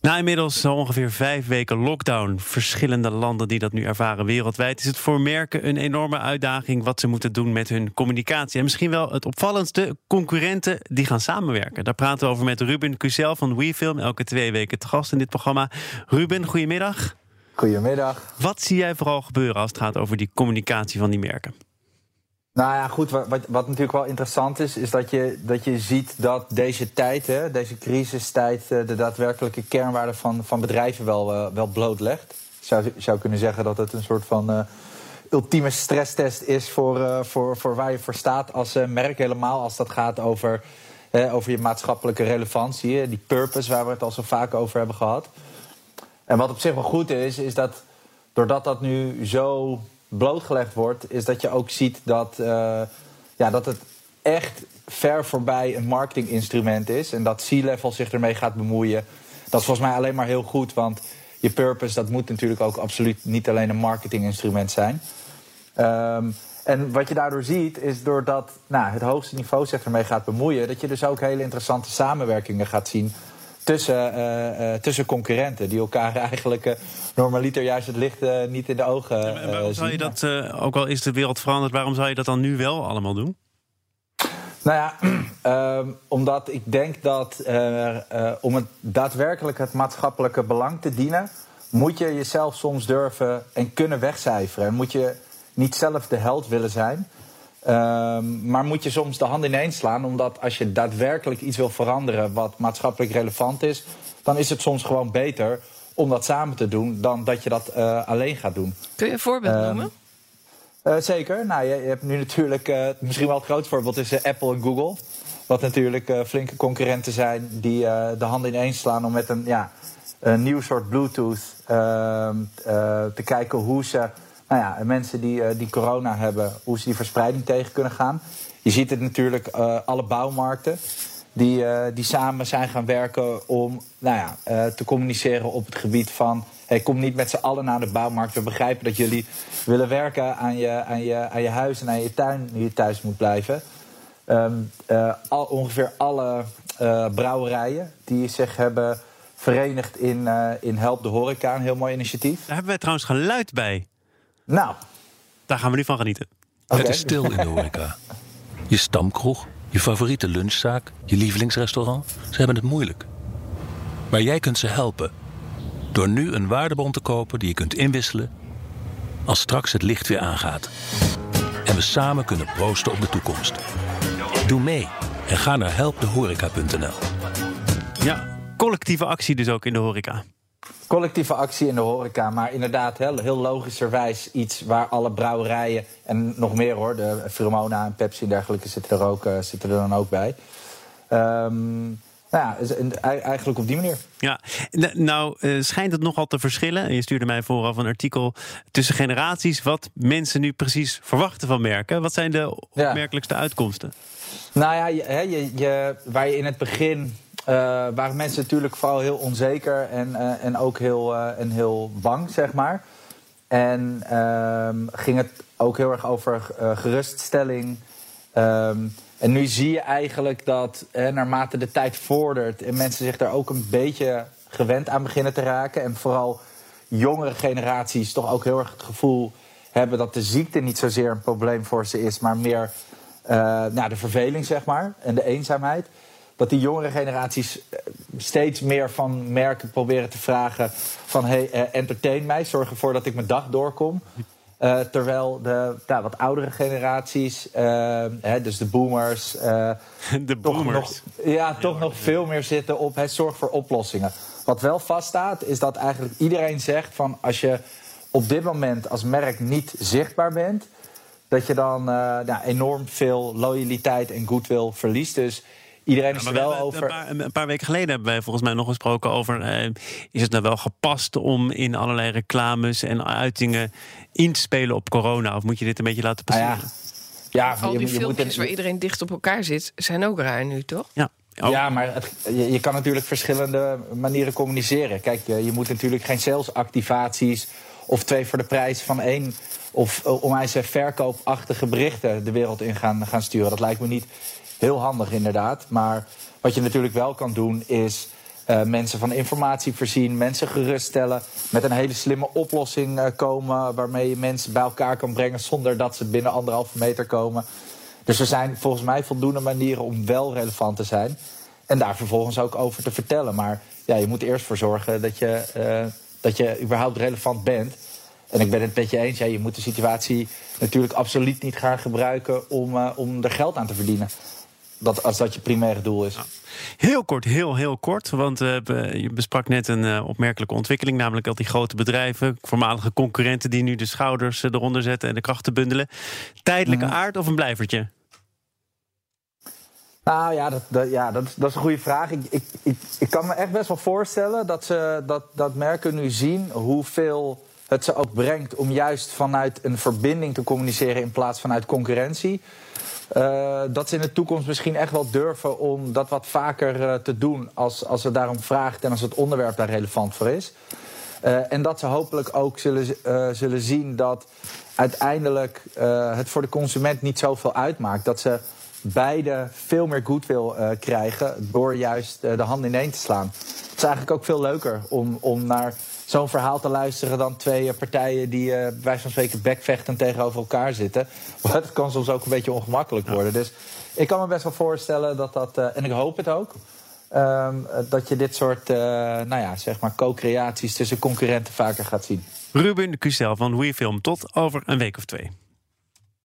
Na inmiddels ongeveer vijf weken lockdown, verschillende landen die dat nu ervaren wereldwijd, is het voor merken een enorme uitdaging wat ze moeten doen met hun communicatie. En misschien wel het opvallendste, concurrenten die gaan samenwerken. Daar praten we over met Ruben Cusel van WeFilm, elke twee weken te gast in dit programma. Ruben, goedemiddag. Goedemiddag. Wat zie jij vooral gebeuren als het gaat over die communicatie van die merken? Nou ja, goed, wat, wat, natuurlijk wel interessant is, is dat je, dat je ziet dat deze tijd, hè, deze crisistijd, eh, de daadwerkelijke kernwaarden van, van bedrijven wel, uh, wel blootlegt. Je zou, zou kunnen zeggen dat het een soort van uh, ultieme stresstest is voor, voor, voor waar je voor staat als merk. Helemaal als dat gaat over, over je maatschappelijke relevantie, die purpose waar we het al zo vaak over hebben gehad. En wat op zich wel goed is, is dat doordat dat nu zo blootgelegd wordt, is dat je ook ziet dat, uh, ja, dat het echt ver voorbij een marketinginstrument is. En dat C-level zich ermee gaat bemoeien. Dat is volgens mij alleen maar heel goed, want je purpose, dat moet natuurlijk ook absoluut niet alleen een marketinginstrument zijn. Um, en wat je daardoor ziet, is doordat nou, het hoogste niveau zich ermee gaat bemoeien, dat je dus ook hele interessante samenwerkingen gaat zien tussen, uh, tussen concurrenten. Die elkaar eigenlijk uh, normaliter juist het licht niet in de ogen ja, en waarom zou je dat, ook al is de wereld veranderd, waarom zou je dat dan nu wel allemaal doen? Nou ja, uh, omdat ik denk dat om het daadwerkelijk het maatschappelijke belang te dienen, moet je jezelf soms durven en kunnen wegcijferen. En moet je niet zelf de held willen zijn. Um, maar moet je soms de hand ineens slaan, omdat als je daadwerkelijk iets wil veranderen wat maatschappelijk relevant is, dan is het soms gewoon beter om dat samen te doen dan dat je dat uh, alleen gaat doen. Kun je een voorbeeld um, noemen? Uh, zeker. Nou, je, je, hebt nu natuurlijk uh, misschien wel het grootste voorbeeld is Apple en Google. Wat natuurlijk flinke concurrenten zijn die de handen ineens slaan om met een, ja, een nieuw soort Bluetooth ehm, te kijken hoe ze nou ja, mensen die, uh, die corona hebben, hoe ze die verspreiding tegen kunnen gaan. Je ziet het natuurlijk, uh, alle bouwmarkten die, uh, die samen zijn gaan werken om nou ja, te communiceren op het gebied van. Hey, kom niet met z'n allen naar de bouwmarkt. We begrijpen dat jullie willen werken aan je, aan je, aan je huis en aan je tuin, die je thuis moet blijven. Um, al, ongeveer alle brouwerijen die zich hebben verenigd in, in Help de Horeca, een heel mooi initiatief. Daar hebben wij trouwens geluid bij. Nou. Daar gaan we nu van genieten. Okay. Het is stil in de horeca. Je stamkroeg, je favoriete lunchzaak, je lievelingsrestaurant. Ze hebben het moeilijk. Maar jij kunt ze helpen. Door nu een waardebon te kopen die je kunt inwisselen... als straks het licht weer aangaat. En we samen kunnen proosten op de toekomst. Doe mee en ga naar helpdehoreca.nl. Ja, collectieve actie dus ook in de horeca collectieve actie in de horeca. Maar inderdaad, heel, heel logischerwijs iets waar alle brouwerijen... en nog meer hoor, de Firmona en Pepsi en dergelijke zitten er, ook, uh, zitten er dan ook bij. Um, nou ja, eigenlijk op die manier. Ja, nou uh, schijnt het nogal te verschillen. En je stuurde mij vooraf een artikel tussen generaties... wat mensen nu precies verwachten van merken. Wat zijn de opmerkelijkste ja. uitkomsten? Nou ja, je, je, je, waar je in het begin waren mensen natuurlijk vooral heel onzeker en, uh, en ook heel, uh, en heel bang, zeg maar. En ehm, ging het ook heel erg over geruststelling. Um, en nu zie je eigenlijk dat naarmate de tijd vordert en mensen zich daar ook een beetje gewend aan beginnen te raken. En vooral jongere generaties toch ook heel erg het gevoel hebben dat de ziekte niet zozeer een probleem voor ze is, maar meer nou, de verveling, zeg maar, en de eenzaamheid dat die jongere generaties eh, steeds meer van merken proberen te vragen van hey, uh, entertain mij, zorg ervoor dat ik mijn dag doorkom. Uh, terwijl de nou, wat oudere generaties, uh, hè, dus de boomers, de boomers. Nog, ja, toch nog veel meer zitten op het zorg voor oplossingen. Wat wel vaststaat, is dat eigenlijk iedereen zegt van als je op dit moment als merk niet zichtbaar bent, dat je dan nou, enorm veel loyaliteit en goodwill verliest. Dus Iedereen is er wel over. Een paar, een paar, weken geleden hebben wij volgens mij nog gesproken over. Eh, is het nou wel gepast om in allerlei reclames en uitingen in te spelen op corona? Of moet je dit een beetje laten passeren? Ah, ja. ja. Al die je, je filmpjes waar iedereen dicht op elkaar zit, zijn ook raar nu, toch? Ja. Ja, maar het, je, je, kan natuurlijk verschillende manieren communiceren. Kijk, je, je moet natuurlijk geen salesactivaties of twee voor de prijs van één of uh, om hij verkoopachtige berichten de wereld in gaan, gaan sturen. Dat lijkt me niet heel handig inderdaad. Maar wat je natuurlijk wel kan doen is... uh, mensen van informatie voorzien, mensen geruststellen, met een hele slimme oplossing uh, komen waarmee je mensen bij elkaar kan brengen zonder dat ze binnen anderhalve meter komen. Dus er zijn volgens mij voldoende manieren om wel relevant te zijn en daar vervolgens ook over te vertellen. Maar ja, je moet eerst voor zorgen dat je, uh, dat je überhaupt relevant bent. En ik ben het met je eens, ja, je moet de situatie natuurlijk absoluut niet gaan gebruiken om, om er geld aan te verdienen dat, als dat je primaire doel is. Heel kort, heel, heel kort. Want uh, je besprak net een uh, opmerkelijke ontwikkeling. Namelijk dat die grote bedrijven, voormalige concurrenten... die nu de schouders uh, eronder zetten en de krachten bundelen. Tijdelijke aard of een blijvertje? Nou ja, dat, dat ja dat, dat, is een goede vraag. Ik, ik, ik, ik, kan me echt best wel voorstellen dat, ze, dat, dat merken nu zien hoeveel het ze ook brengt om juist vanuit een verbinding te communiceren in plaats vanuit concurrentie. Uh, dat ze in de toekomst misschien echt wel durven om dat wat vaker uh, te doen als, als het daarom vraagt en als het onderwerp daar relevant voor is. Uh, en dat ze hopelijk ook zullen, zullen zien dat uiteindelijk het voor de consument niet zoveel uitmaakt. Dat ze beide veel meer goodwill krijgen door juist de handen ineen te slaan. Het is eigenlijk ook veel leuker om, om naar zo'n verhaal te luisteren dan twee eh, partijen die uh, bij van spreken bekvechten tegenover elkaar zitten. Maar het kan soms ook een beetje ongemakkelijk worden. Dus ik kan me best wel voorstellen dat dat, uh, en ik hoop het ook, uh, dat je dit soort uh, nou ja, zeg maar co-creaties tussen concurrenten vaker gaat zien. Ruben Custel van WeFilm, tot over een week of twee.